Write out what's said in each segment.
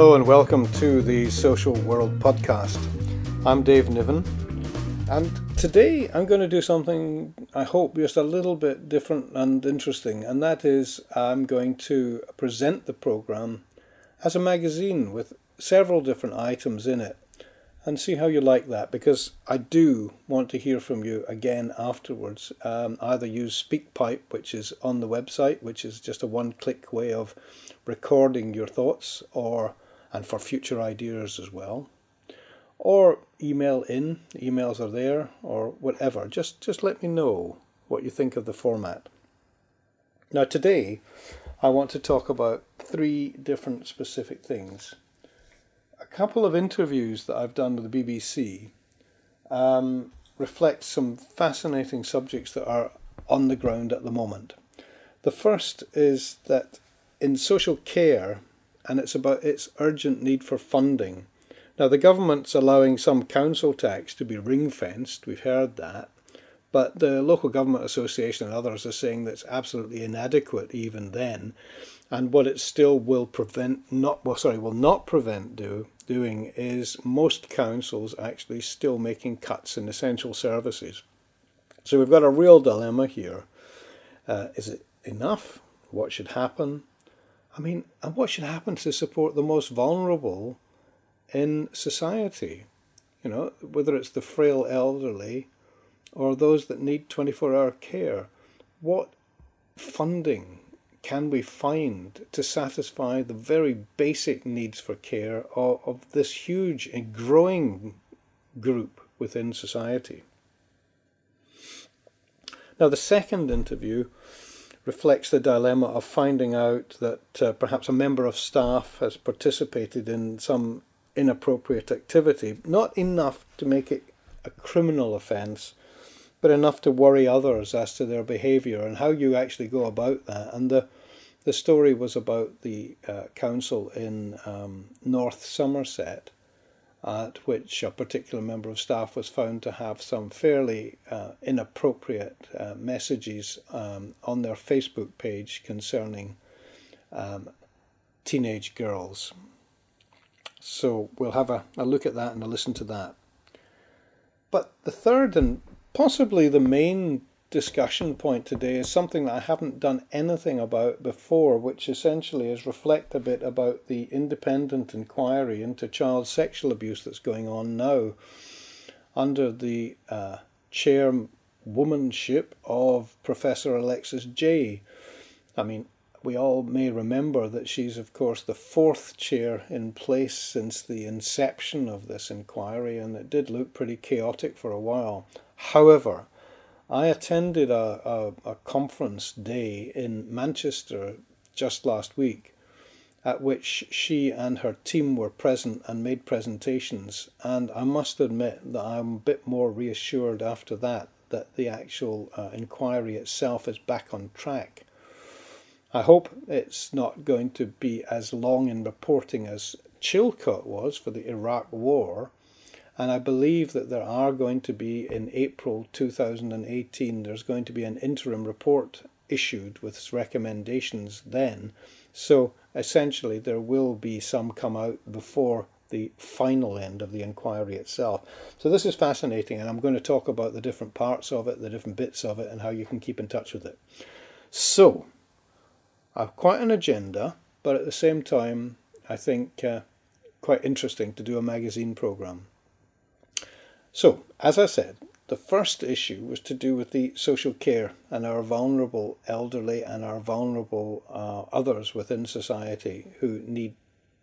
Hello and welcome to the Social World Podcast. I'm Dave Niven, and today I'm going to do something I hope just a little bit different and interesting, and that is I'm going to present the program as a magazine with several different items in it and see how you like that because I do want to hear from you again afterwards. Um, either use SpeakPipe, which is on the website, which is just a one click way of recording your thoughts, or and for future ideas as well. Or email in, emails are there, or whatever. Just just let me know what you think of the format. Now today I want to talk about three different specific things a couple of interviews that I've done with the BBC um, reflect some fascinating subjects that are on the ground at the moment. The first is that in social care, and it's about its urgent need for funding. Now, the government's allowing some council tax to be ring fenced, we've heard that, but the Local Government Association and others are saying that's absolutely inadequate even then. And what it still will prevent, not well, sorry, will not prevent do doing is most councils actually still making cuts in essential services. So we've got a real dilemma here. Uh, is it enough? What should happen? I mean, and what should happen to support the most vulnerable in society? You know, whether it's the frail elderly or those that need 24 hour care. What funding can we find to satisfy the very basic needs for care of, of this huge and growing group within society? Now, the second interview reflects the dilemma of finding out that uh, perhaps a member of staff has participated in some inappropriate activity, not enough to make it a criminal offence, but enough to worry others as to their behaviour and how you actually go about that. And the the story was about the uh, council in um, North Somerset, at which a particular member of staff was found to have some fairly uh, inappropriate uh, messages um, on their Facebook page concerning um, teenage girls. So we'll have a, a look at that and a listen to that. But the third and possibly the main discussion point today is something that I haven't done anything about before, which essentially is reflect a bit about the independent inquiry into child sexual abuse that's going on now under the uh, chairwomanship of Professor Alexis Jay. I mean, we all may remember that she's, of course, the fourth chair in place since the inception of this inquiry, and it did look pretty chaotic for a while. However, I attended a, a, a conference day in Manchester just last week at which she and her team were present and made presentations. And I must admit that I'm a bit more reassured after that that the actual uh, inquiry itself is back on track. I hope it's not going to be as long in reporting as Chilcot was for the Iraq War. And I believe that there are going to be in April 2018, there's going to be an interim report issued with recommendations then. So essentially, there will be some come out before the final end of the inquiry itself. So this is fascinating, and I'm going to talk about the different parts of it, the different bits of it, and how you can keep in touch with it. So, I've quite an agenda, but at the same time, I think uh, quite interesting to do a magazine program. So, as I said, the first issue was to do with the social care and our vulnerable elderly and our vulnerable uh, others within society who need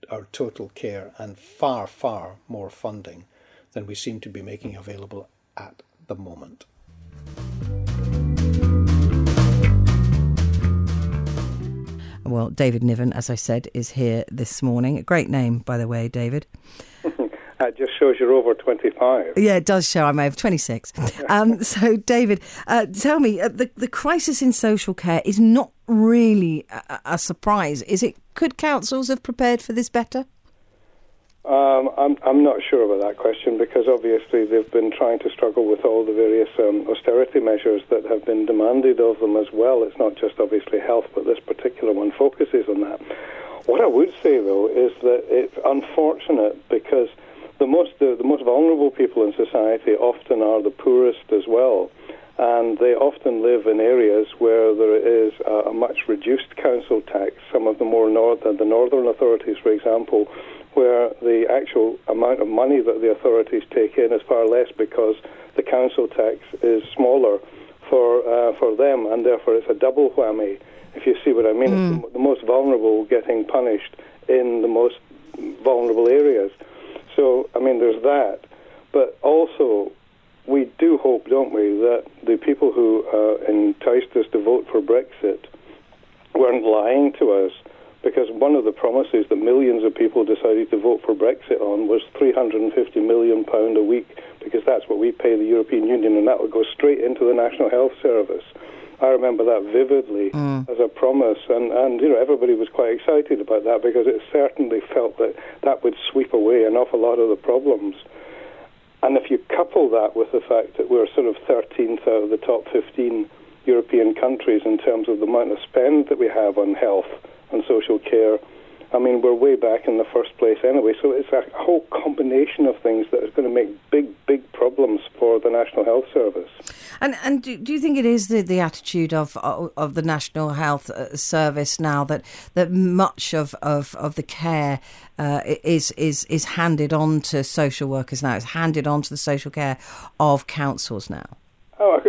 our total care and far, far more funding than we seem to be making available at the moment. Well, David Niven, as I said, is here this morning. A great name, by the way, David. It just shows you're over 25. Yeah, it does show I'm over 26. um, so, David, uh, tell me, uh, the, the crisis in social care is not really a, a, surprise, is it? Could councils have prepared for this better? Um, I'm, I'm not sure about that question because obviously they've been trying to struggle with all the various um, austerity measures that have been demanded of them as well. It's not just obviously health, but this particular one focuses on that. What I would say, though, is that it's unfortunate because the most the, the most vulnerable people in society often are the poorest as well, and they often live in areas where there is a, a much reduced council tax. Some of the more north the northern authorities, for example, where the actual amount of money that the authorities take in is far less because the council tax is smaller for uh, for them, and therefore it's a double whammy. If you see what I mean, mm. the most vulnerable getting punished in the most vulnerable areas. So, I mean, there's that. But also, we do hope, don't we, that the people who uh, enticed us to vote for Brexit weren't lying to us. Because one of the promises that millions of people decided to vote for Brexit on was 350 million pound a week, because that's what we pay the European Union, and that would go straight into the National Health Service. I remember that vividly mm. as a promise, and, and you know everybody was quite excited about that because it certainly felt that that would sweep away an awful lot of the problems. And if you couple that with the fact that we're sort of 13th out of the top 15 European countries in terms of the amount of spend that we have on health and social care, I mean, we're way back in the first place anyway. So it's a whole combination of things that is going to make big, big problems for the National Health Service. And and do, do you think it is the, the attitude of of the National Health uh, Service now that that much of of, of the care uh, is is is handed on to social workers now? It's handed on to the social care of councils now. Oh,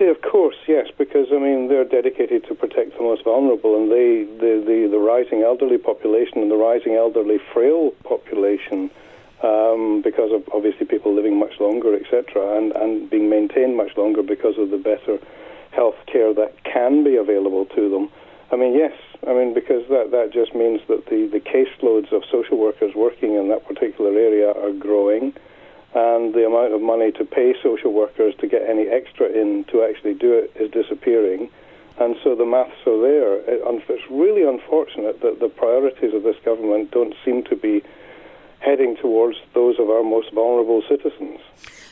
of course, yes, because I mean they're dedicated to protect the most vulnerable, and they the, the, the rising elderly population and the rising elderly frail population, um, because of obviously people living much longer, etc., and and being maintained much longer because of the better health care that can be available to them. I mean, yes, I mean because that that just means that the the caseloads of social workers working in that particular area are growing and the amount of money to pay social workers to get any extra in to actually do it is disappearing. And so the maths are there. It's really unfortunate that the priorities of this government don't seem to be heading towards those of our most vulnerable citizens.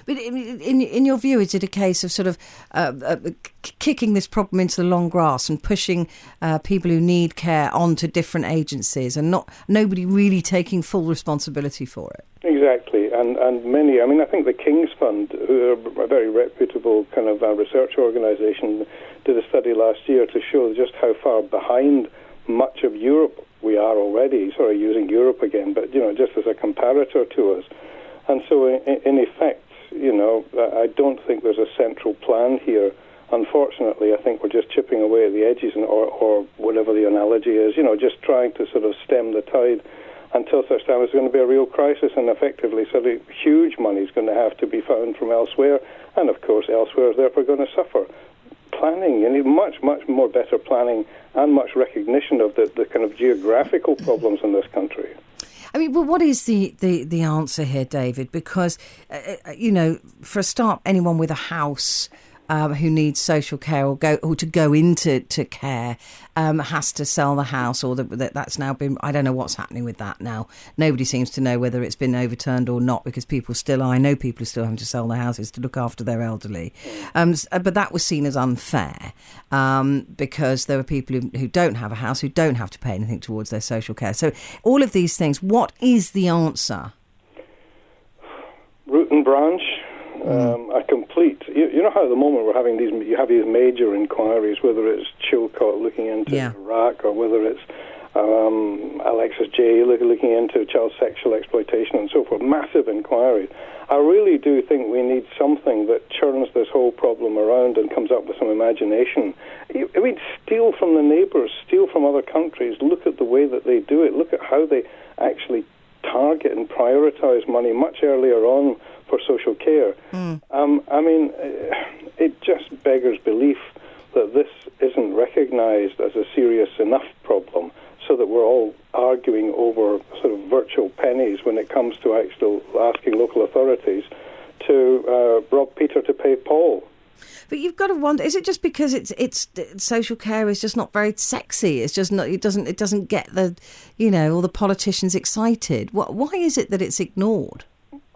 But in, in your view, is it a case of sort of uh, uh, kicking this problem into the long grass and pushing uh, people who need care onto different agencies and not nobody really taking full responsibility for it? Exactly, and and many. I mean, I think the King's Fund, who are a very reputable kind of uh, research organisation, did a study last year to show just how far behind much of Europe we are already. Sorry, using Europe again, but you know, just as a comparator to us. And so, in, in effect, you know, I don't think there's a central plan here. Unfortunately, I think we're just chipping away at the edges, and, or, or whatever the analogy is. You know, just trying to sort of stem the tide until such time it's going to be a real crisis, and effectively, so the huge money is going to have to be found from elsewhere, and of course, elsewhere is therefore going to suffer. Planning, you need much, much more better planning and much recognition of the, the kind of geographical problems in this country. I mean, well, what is the, the, the answer here, David? Because, uh, uh, you know, for a start, anyone with a house um, who needs social care or go or to go into to care um, has to sell the house, or that that's now been. I don't know what's happening with that now. Nobody seems to know whether it's been overturned or not because people still. I know people are still having to sell their houses to look after their elderly, um, uh, but that was seen as unfair um, because there are people who, who don't have a house who don't have to pay anything towards their social care. So all of these things. What is the answer? Root and branch um, a complete. You, you, know how at the moment we're having these. You have these major inquiries, whether it's Chilcot looking into yeah. Iraq or whether it's um, Alexis Jay looking into child sexual exploitation and so forth. Massive inquiries. I really do think we need something that churns this whole problem around and comes up with some imagination. I mean, steal from the neighbours, steal from other countries. Look at the way that they do it. Look at how they actually target and prioritise money much earlier on for social care. Mm. Um, I mean, it just beggars belief that this isn't recognised as a serious enough problem so that we're all arguing over sort of virtual pennies when it comes to actually asking local authorities to uh, rob Peter to pay Paul. But you've got to wonder: is it just because it's it's social care is just not very sexy? It's just not. It doesn't. It doesn't get the, you know, all the politicians excited. What? Why is it that it's ignored?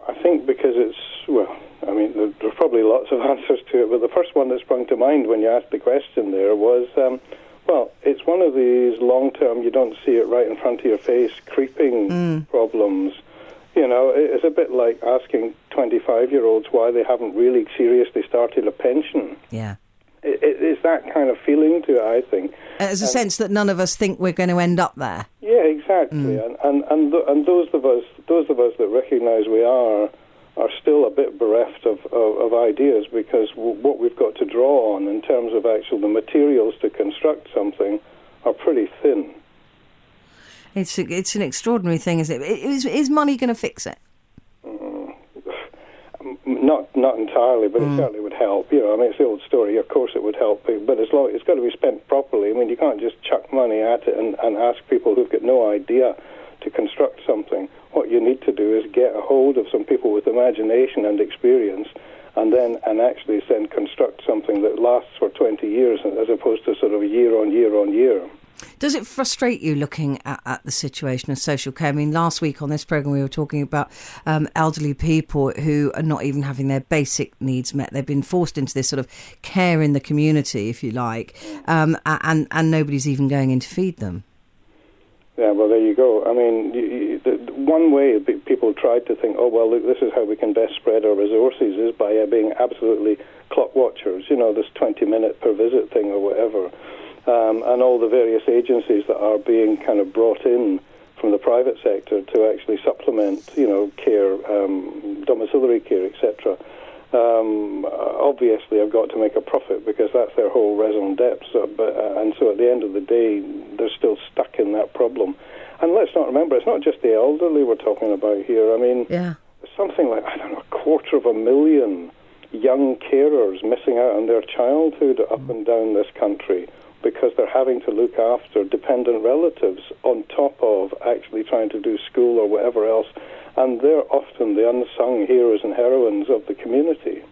I think because it's well. I mean, there's probably lots of answers to it, but the first one that sprung to mind when you asked the question there was, um, Well, it's one of these long term, you don't see it right in front of your face, creeping mm. problems. You know, it's a bit like asking 25 year olds why they haven't really seriously started a pension. Yeah. It, it, it's that kind of feeling to it, I think. There's a and, sense that none of us think we're going to end up there. Yeah, exactly. Mm. And, and, and, th- and those of us those of us that recognise we are are still a bit bereft of, of, of ideas because w- what we've got to draw on in terms of actual the materials to construct something are pretty thin. It's a, it's an extraordinary thing, is it? Is, is money going to fix it? Mm, not not entirely, but mm. it certainly would help. You know, I mean, it's the old story. Of course, it would help, but as long it's got to be spent properly. I mean, you can't just chuck money at it and, and ask people who've got no idea to construct something what you need to do is get a hold of some people with imagination and experience and then and actually then construct something that lasts for 20 years as opposed to sort of year on year on year. Does it frustrate you looking at, at, the situation of social care? I mean, last week on this program, we were talking about um, elderly people who are not even having their basic needs met. They've been forced into this sort of care in the community, if you like, um, and, and nobody's even going in to feed them. Yeah, well, there you go. I mean, you, you, the, one way people tried to think, oh, well, look, this is how we can best spread our resources is by uh, being absolutely clock watchers, you know, this 20 minute per visit thing or whatever. Um, and all the various agencies that are being kind of brought in from the private sector to actually supplement, you know, care, um, domiciliary care, etc um, obviously have got to make a profit because that's their whole raison d'etre. So, but, uh, and so at the end of the day, they're still stuck in that problem. And let's not remember, it's not just the elderly we're talking about here. I mean, yeah. something like, I don't know, a quarter of a million young carers missing out on their childhood up mm. and down this country because they're having to look after dependent relatives on top of actually trying to do school or whatever else and they're often the unsung heroes and heroines of the community.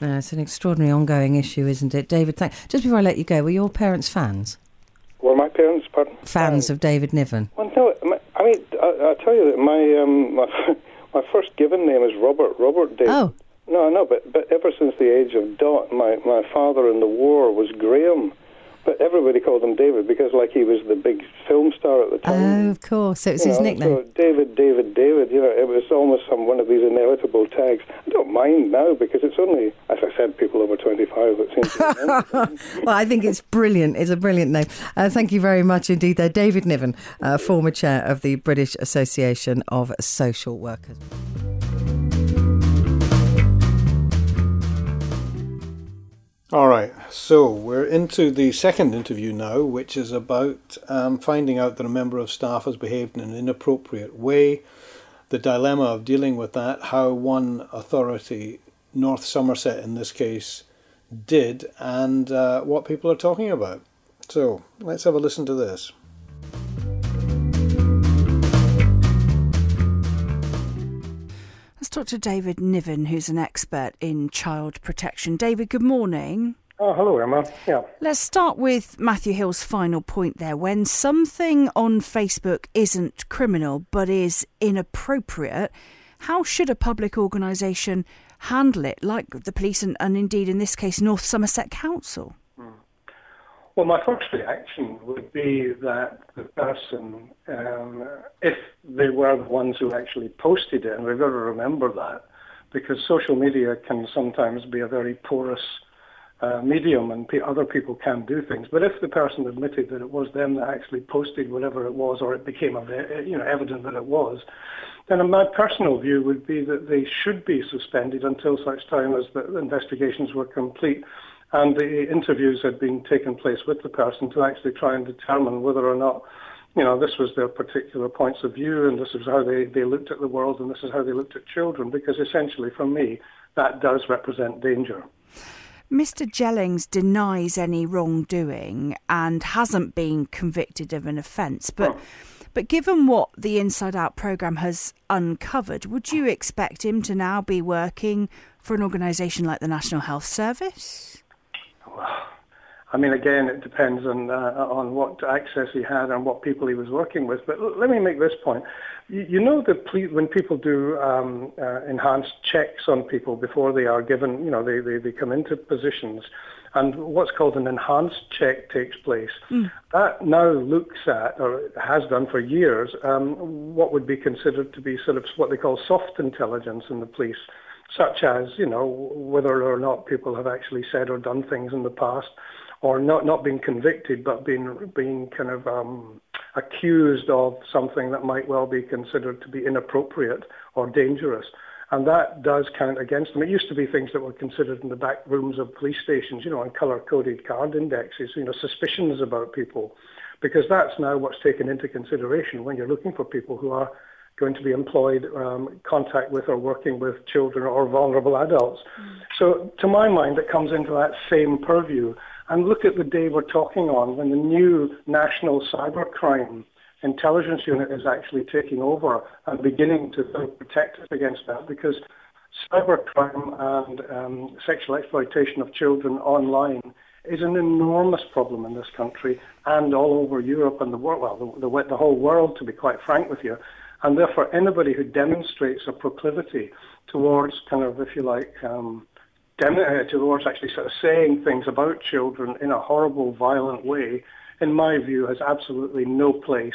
Yeah, it's an extraordinary ongoing issue, isn't it, David? Thank- Just before I let you go, were your parents fans? Were my parents, pardon? Fans of David Niven? Well, no, I mean, I, I tell you that my, um, my my first given name is Robert Robert David. Oh. No, no, but but ever since the age of dot, my my father in the war was Graham. But everybody called him David because, like, he was the big film star at the time. Oh, of course. So it was you his know, nickname. So David, David, David. You know, it was almost some one of these inevitable tags. I don't mind now because it's only, as I said, people over twenty-five that seem to. well, I think it's brilliant. It's a brilliant name. Uh, thank you very much indeed. There, David Niven, uh, former chair of the British Association of Social Workers. All right, so we're into the second interview now, which is about um, finding out that a member of staff has behaved in an inappropriate way, the dilemma of dealing with that, how one authority, North Somerset in this case, did, and uh, what people are talking about. So let's have a listen to this. Talk to David Niven, who's an expert in child protection. David, good morning. Oh, hello, Emma. Yeah. Let's start with Matthew Hill's final point there. When something on Facebook isn't criminal but is inappropriate, how should a public organisation handle it, like the police and, and indeed in this case North Somerset Council? Well, my first reaction would be that the person, um, if they were the ones who actually posted it, and we've got to remember that, because social media can sometimes be a very porous uh, medium and other people can do things. But if the person admitted that it was them that actually posted whatever it was, or it became a, you know, evident that it was, then my personal view would be that they should be suspended until such time as the investigations were complete and the interviews had been taken place with the person to actually try and determine whether or not, you know, this was their particular points of view and this is how they, they looked at the world and this is how they looked at children, because essentially for me, that does represent danger. Mr. Jellings denies any wrongdoing and hasn't been convicted of an offence, but. Oh. But given what the Inside Out programme has uncovered, would you expect him to now be working for an organisation like the National Health Service? I mean, again, it depends on uh, on what access he had and what people he was working with. But l- let me make this point: you know that when people do um, uh, enhanced checks on people before they are given, you know, they, they, they come into positions, and what's called an enhanced check takes place. Mm. That now looks at, or has done for years, um, what would be considered to be sort of what they call soft intelligence in the police, such as, you know, whether or not people have actually said or done things in the past, or not not being convicted, but being being kind of um, accused of something that might well be considered to be inappropriate or dangerous. And that does count against them. It used to be things that were considered in the back rooms of police stations, you know, on color-coded card indexes, you know, suspicions about people, because that's now what's taken into consideration when you're looking for people who are going to be employed, um, contact with or working with children or vulnerable adults. Mm. So to my mind, it comes into that same purview. And look at the day we're talking on when the new National Cybercrime Intelligence Unit is actually taking over and beginning to protect us against that because cybercrime and um, sexual exploitation of children online is an enormous problem in this country and all over Europe and the world, well, the, the, the whole world, to be quite frank with you. And therefore, anybody who demonstrates a proclivity towards kind of, if you like, um, dem- uh, towards actually sort of saying things about children in a horrible, violent way, in my view, has absolutely no place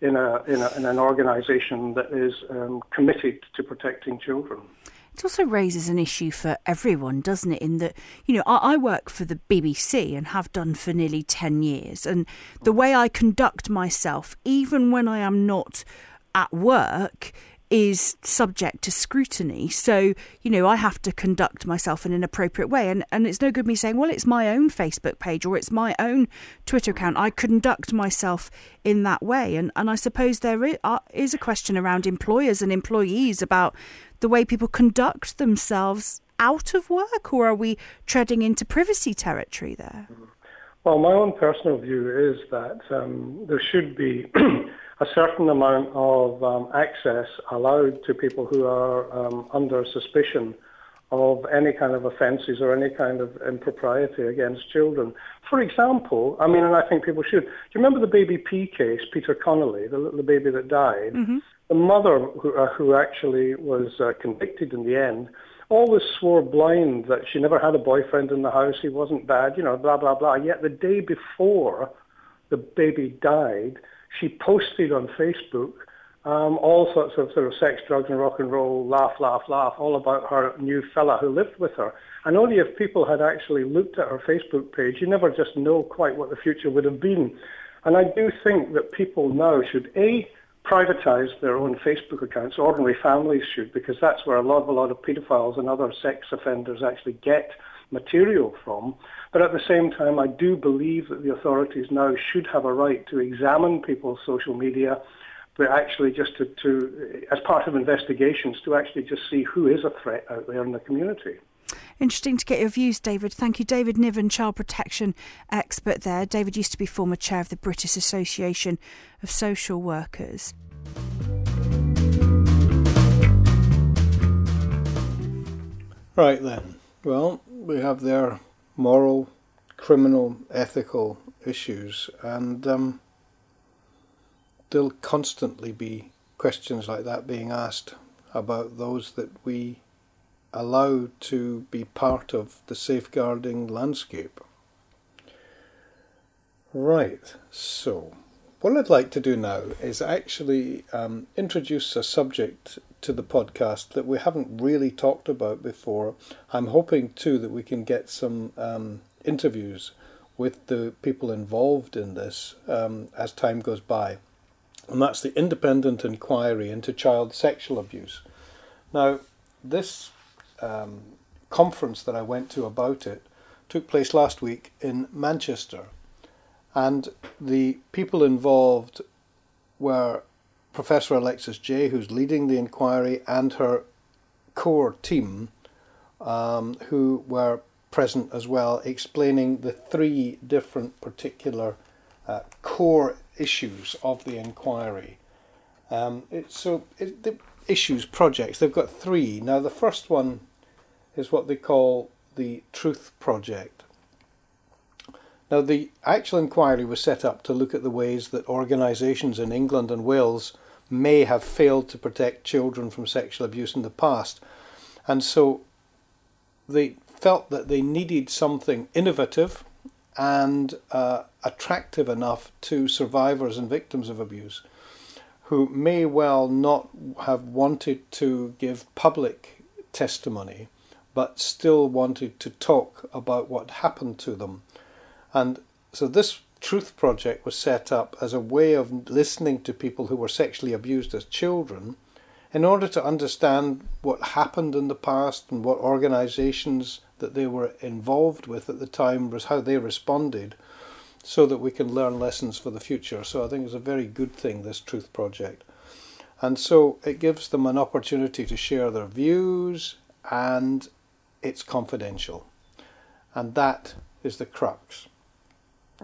in, a, in, a, in an organisation that is um, committed to protecting children. It also raises an issue for everyone, doesn't it? In that, you know, I, I, work for the BBC and have done for nearly 10 years. And the way I conduct myself, even when I am not at work, is subject to scrutiny. So, you know, I have to conduct myself in an appropriate way. And, and it's no good me saying, well, it's my own Facebook page or it's my own Twitter account. I conduct myself in that way. And, and I suppose there uh, a question around employers and employees about the way people conduct themselves out of work, or are we treading into privacy territory there? Well, my own personal view is that um, there should be a certain amount of um, access allowed to people who are um, under suspicion of any kind of offences or any kind of impropriety against children. For example, I mean, and I think people should. Do you remember the baby P case, Peter Connolly, the, the baby that died? Mm-hmm. The mother, who, uh, who actually was uh, convicted in the end, always swore blind that she never had a boyfriend in the house, he wasn't bad, you know, blah, blah, blah. Yet the day before the baby died, she posted on Facebook um, all sorts of sort of sex, drugs, and rock and roll, laugh, laugh, laugh, all about her new fella who lived with her. And only if people had actually looked at her Facebook page, you never just know quite what the future would have been. And I do think that people now should a privatize their own Facebook accounts. Ordinary families should, because that's where a lot of a lot of paedophiles and other sex offenders actually get material from. But at the same time, I do believe that the authorities now should have a right to examine people's social media, but actually just to, to as part of investigations, to actually just see who is a threat out there in the community. Interesting to get your views, David. Thank you, David Niven, child protection expert there. David used to be former chair of the British Association of Social Workers. Right then. Well, we have their moral, criminal, ethical issues, and um, there'll constantly be questions like that being asked about those that we allow to be part of the safeguarding landscape. Right, so what I'd like to do now is actually um, introduce a subject to the podcast that we haven't really talked about before. I'm hoping too that we can get some um, interviews with the people involved in this um, as time goes by. And that's the independent inquiry into child sexual abuse. Now, this um, conference that I went to about it took place last week in Manchester. And the people involved were Professor Alexis Jay, who's leading the inquiry, and her core team, um, who were present as well, explaining the three different particular uh, core issues of the inquiry. Um, it, so it, the issues, projects, they've got three. Now the first one is what they call the Truth Project. Now the actual inquiry was set up to look at the ways that organisations in England and Wales may have failed to protect children from sexual abuse in the past. And so they felt that they needed something innovative and uh, attractive enough to survivors and victims of abuse who may well not have wanted to give public testimony but still wanted to talk about what happened to them. And so this Truth Project was set up as a way of listening to people who were sexually abused as children in order to understand what happened in the past and what organizations that they were involved with at the time was how they responded so that we can learn lessons for the future. So I think it's a very good thing, this Truth Project. And so it gives them an opportunity to share their views and it's confidential. And that is the crux.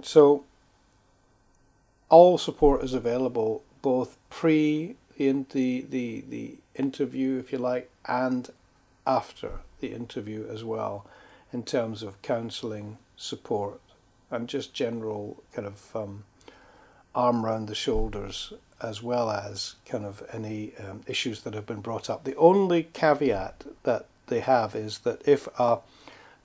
So all support is available both pre the, the, the the interview, if you like, and after the interview as well, in terms of counselling, support, and just general kind of um, arm around the shoulders, as well as kind of any um, issues that have been brought up. The only caveat that they have is that if a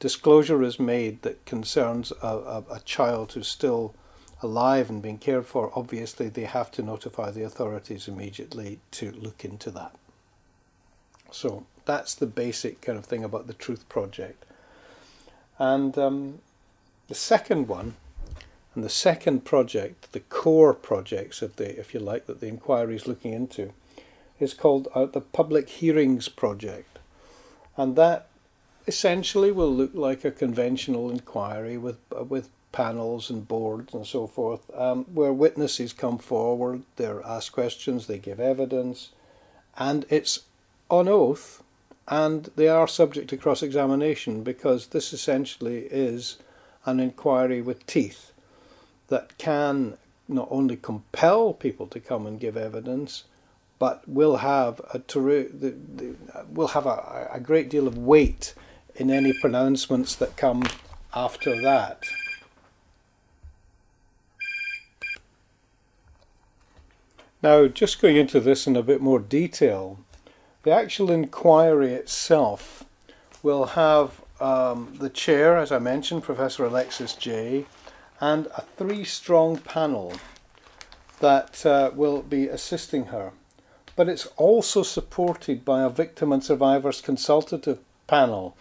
disclosure is made that concerns a, a, a child who's still alive and being cared for, obviously they have to notify the authorities immediately to look into that. So that's the basic kind of thing about the Truth Project. And um, the second one, and the second project, the core projects of the, if you like, that the inquiry is looking into, is called uh, the Public Hearings Project, and that essentially will look like a conventional inquiry with uh, with panels and boards and so forth, um, where witnesses come forward, they're asked questions, they give evidence, and it's on oath and they are subject to cross examination because this essentially is an inquiry with teeth that can not only compel people to come and give evidence, but will have a the, the, will have a, a great deal of weight in any pronouncements that come after that. Now, just going into this in a bit more detail, the actual inquiry itself will have um, the chair, as I mentioned, Professor Alexis Jay, and a three strong panel that uh, will be assisting her. But it's also supported by a victim and survivors consultative panel,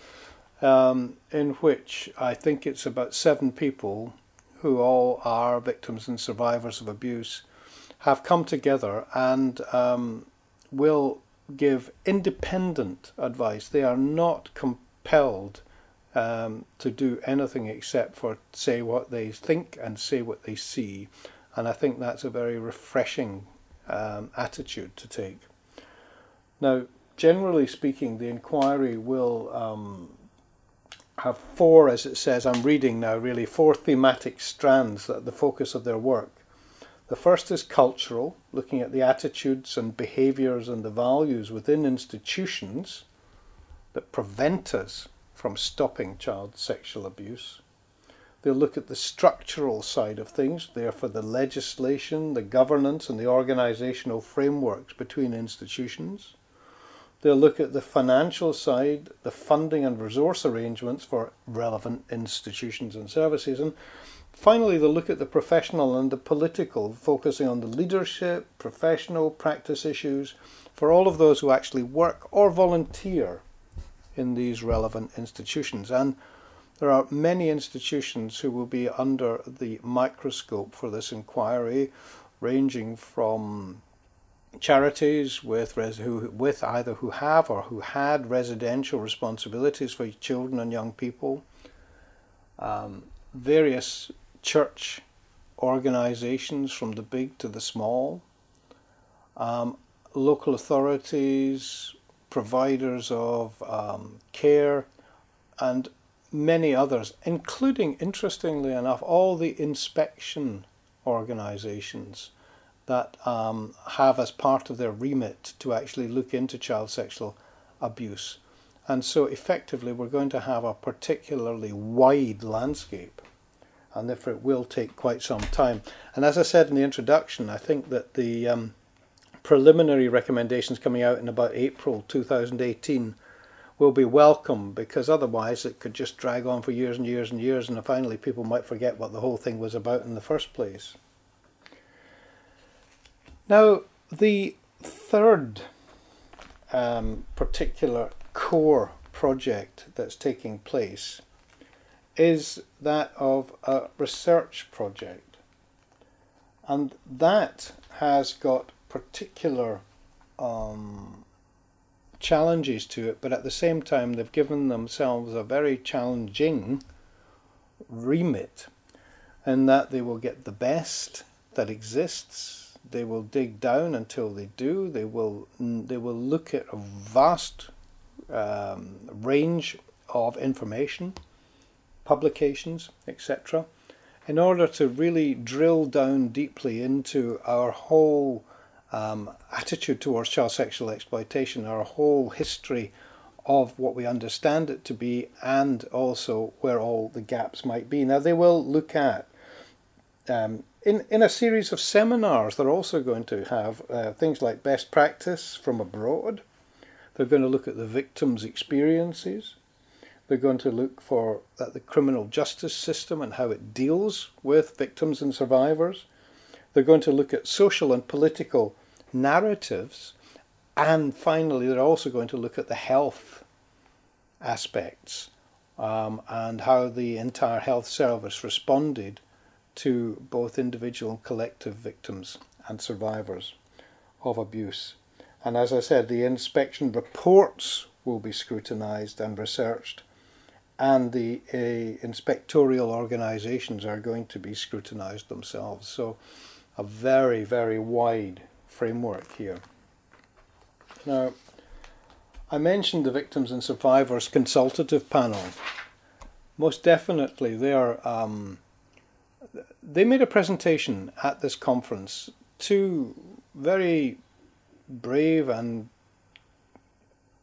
um, in which I think it's about seven people who all are victims and survivors of abuse have come together and um, will give independent advice. They are not compelled um, to do anything except for say what they think and say what they see. And I think that's a very refreshing um, attitude to take. Now, generally speaking, the inquiry will um, have four, as it says, I'm reading now really, four thematic strands that the focus of their work. The first is cultural, looking at the attitudes and behaviours and the values within institutions that prevent us from stopping child sexual abuse. They'll look at the structural side of things, therefore, the legislation, the governance, and the organisational frameworks between institutions. They'll look at the financial side, the funding and resource arrangements for relevant institutions and services, and Finally, they'll look at the professional and the political, focusing on the leadership, professional practice issues for all of those who actually work or volunteer in these relevant institutions. And there are many institutions who will be under the microscope for this inquiry, ranging from charities with who, with either who have or who had residential responsibilities for children and young people, um, various church organizations from the big to the small, um, local authorities, providers of um, care, and many others, including, interestingly enough, all the inspection organizations that um, have as part of their remit to actually look into child sexual abuse. And so, effectively, we're going to have a particularly wide landscape and therefore it will take quite some time. And as I said in the introduction, I think that the um, preliminary recommendations coming out in about April 2018 will be welcome because otherwise it could just drag on for years and years and years and finally people might forget what the whole thing was about in the first place. Now, the third um, particular core project that's taking place is that of a research project. And that has got particular um, challenges to it, but at the same time, they've given themselves a very challenging remit in that they will get the best that exists. They will dig down until they do. They will they will look at a vast um, range of information, publications, etc., in order to really drill down deeply into our whole um, attitude towards child sexual exploitation, our whole history of what we understand it to be, and also where all the gaps might be. Now, they will look at um, in, in a series of seminars, they're also going to have uh, things like best practice from abroad. They're going to look at the victims' experiences. They're going to look for at the criminal justice system and how it deals with victims and survivors. They're going to look at social and political narratives. And finally, they're also going to look at the health aspects um, and how the entire health service responded to both individual and collective victims and survivors of abuse. And as I said, the inspection reports will be scrutinised and researched, and the uh, inspectorial organisations are going to be scrutinised themselves. So, a very, very wide framework here. Now, I mentioned the Victims and Survivors Consultative Panel. Most definitely, they are. Um, they made a presentation at this conference. Two very brave and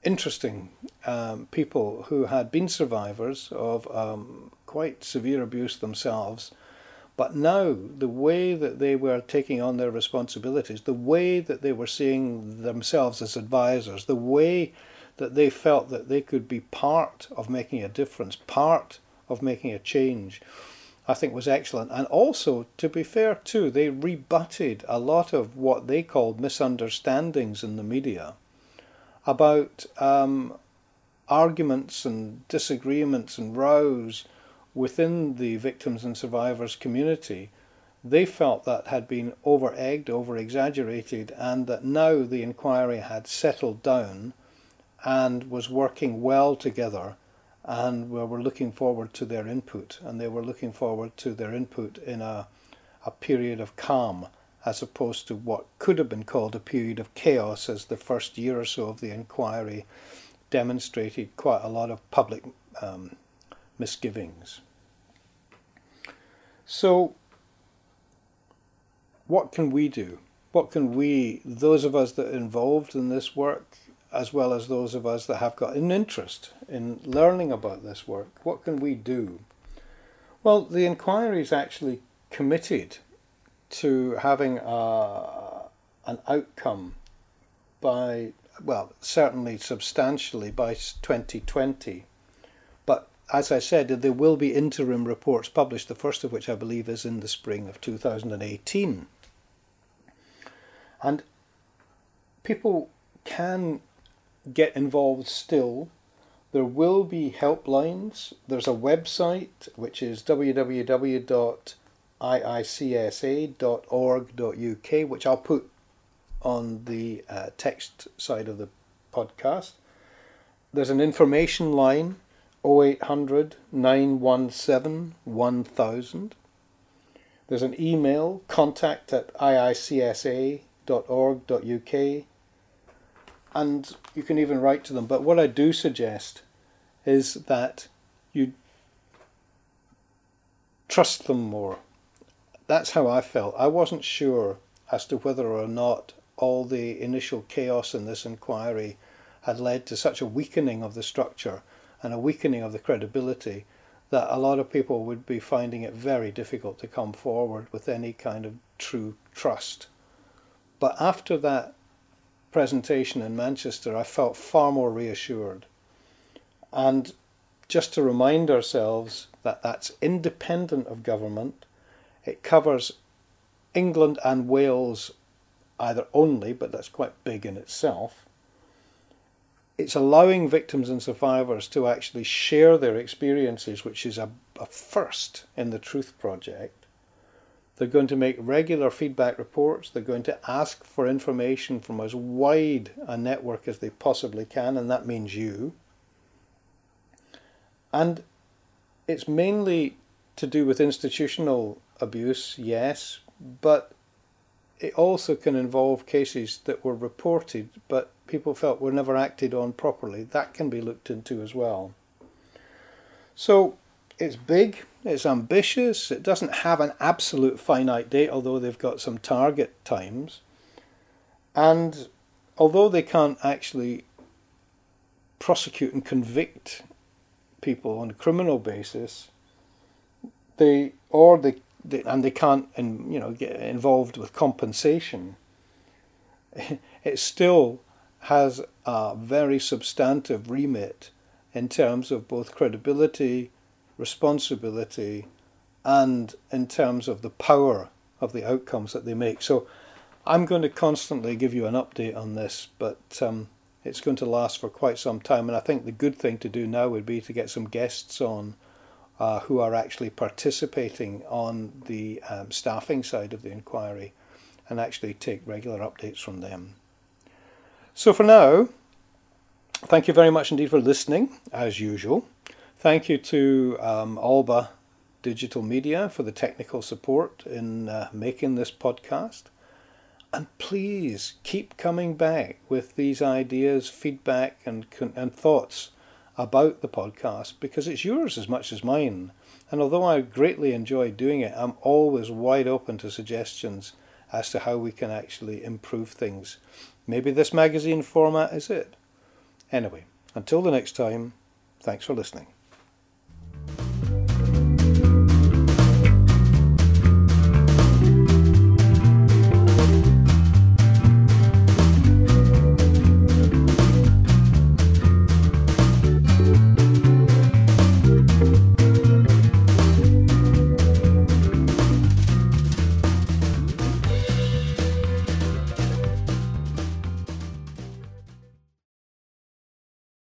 interesting um, people who had been survivors of um, quite severe abuse themselves but now, the way that they were taking on their responsibilities, the way that they were seeing themselves as advisors, the way that they felt that they could be part of making a difference, part of making a change, I think was excellent. And also, to be fair too, they rebutted a lot of what they called misunderstandings in the media about um, arguments and disagreements and rows within the victims and survivors community, they felt that had been over egged, over exaggerated, and that now the inquiry had settled down and was working well together. And we were looking forward to their input, and they were looking forward to their input in a, a period of calm, as opposed to what could have been called a period of chaos, as the first year or so of the inquiry demonstrated quite a lot of public um, misgivings. So, what can we do? What can we, those of us that are involved in this work, as well as those of us that have got an interest in learning about this work, what can we do? Well, the inquiry is actually committed to having a, an outcome by, well, certainly substantially by 2020 But as I said, there will be interim reports published, the first of which I believe is in the spring of 2018. And people can get involved still. There will be helplines. There's a website which is www.iicsa.org.uk, which I'll put on the uh, text side of the podcast. There's an information line 0800 917 1000. There's an email, contact at iicsa.org.uk, and you can even write to them. But what I do suggest is that you trust them more. That's how I felt. I wasn't sure as to whether or not all the initial chaos in this inquiry had led to such a weakening of the structure and a weakening of the credibility that a lot of people would be finding it very difficult to come forward with any kind of true trust. But after that presentation in Manchester, I felt far more reassured. And just to remind ourselves that that's independent of government, it covers England and Wales either only, but that's quite big in itself. It's allowing victims and survivors to actually share their experiences, which is a, a first in the Truth Project. They're going to make regular feedback reports. They're going to ask for information from as wide a network as they possibly can, and that means you. And it's mainly to do with institutional abuse, yes, but it also can involve cases that were reported but people felt were never acted on properly. That can be looked into as well. So it's big, it's ambitious, it doesn't have an absolute finite date, although they've got some target times. And although they can't actually prosecute and convict people on a criminal basis, they or they, they and they can't you know get involved with compensation. It still has a very substantive remit in terms of both credibility responsibility and in terms of the power of the outcomes that they make. So I'm going to constantly give you an update on this, but um, it's going to last for quite some time. And I think the good thing to do now would be to get some guests on uh, who are actually participating on the um, staffing side of the inquiry and actually take regular updates from them. So for now, thank you very much indeed for listening, as usual. Thank you to um, Alba Digital Media for the technical support in uh, making this podcast. And please keep coming back with these ideas, feedback, and, and thoughts about the podcast because it's yours as much as mine. And although I greatly enjoy doing it, I'm always wide open to suggestions as to how we can actually improve things. Maybe this magazine format is it. Anyway, until the next time, thanks for listening.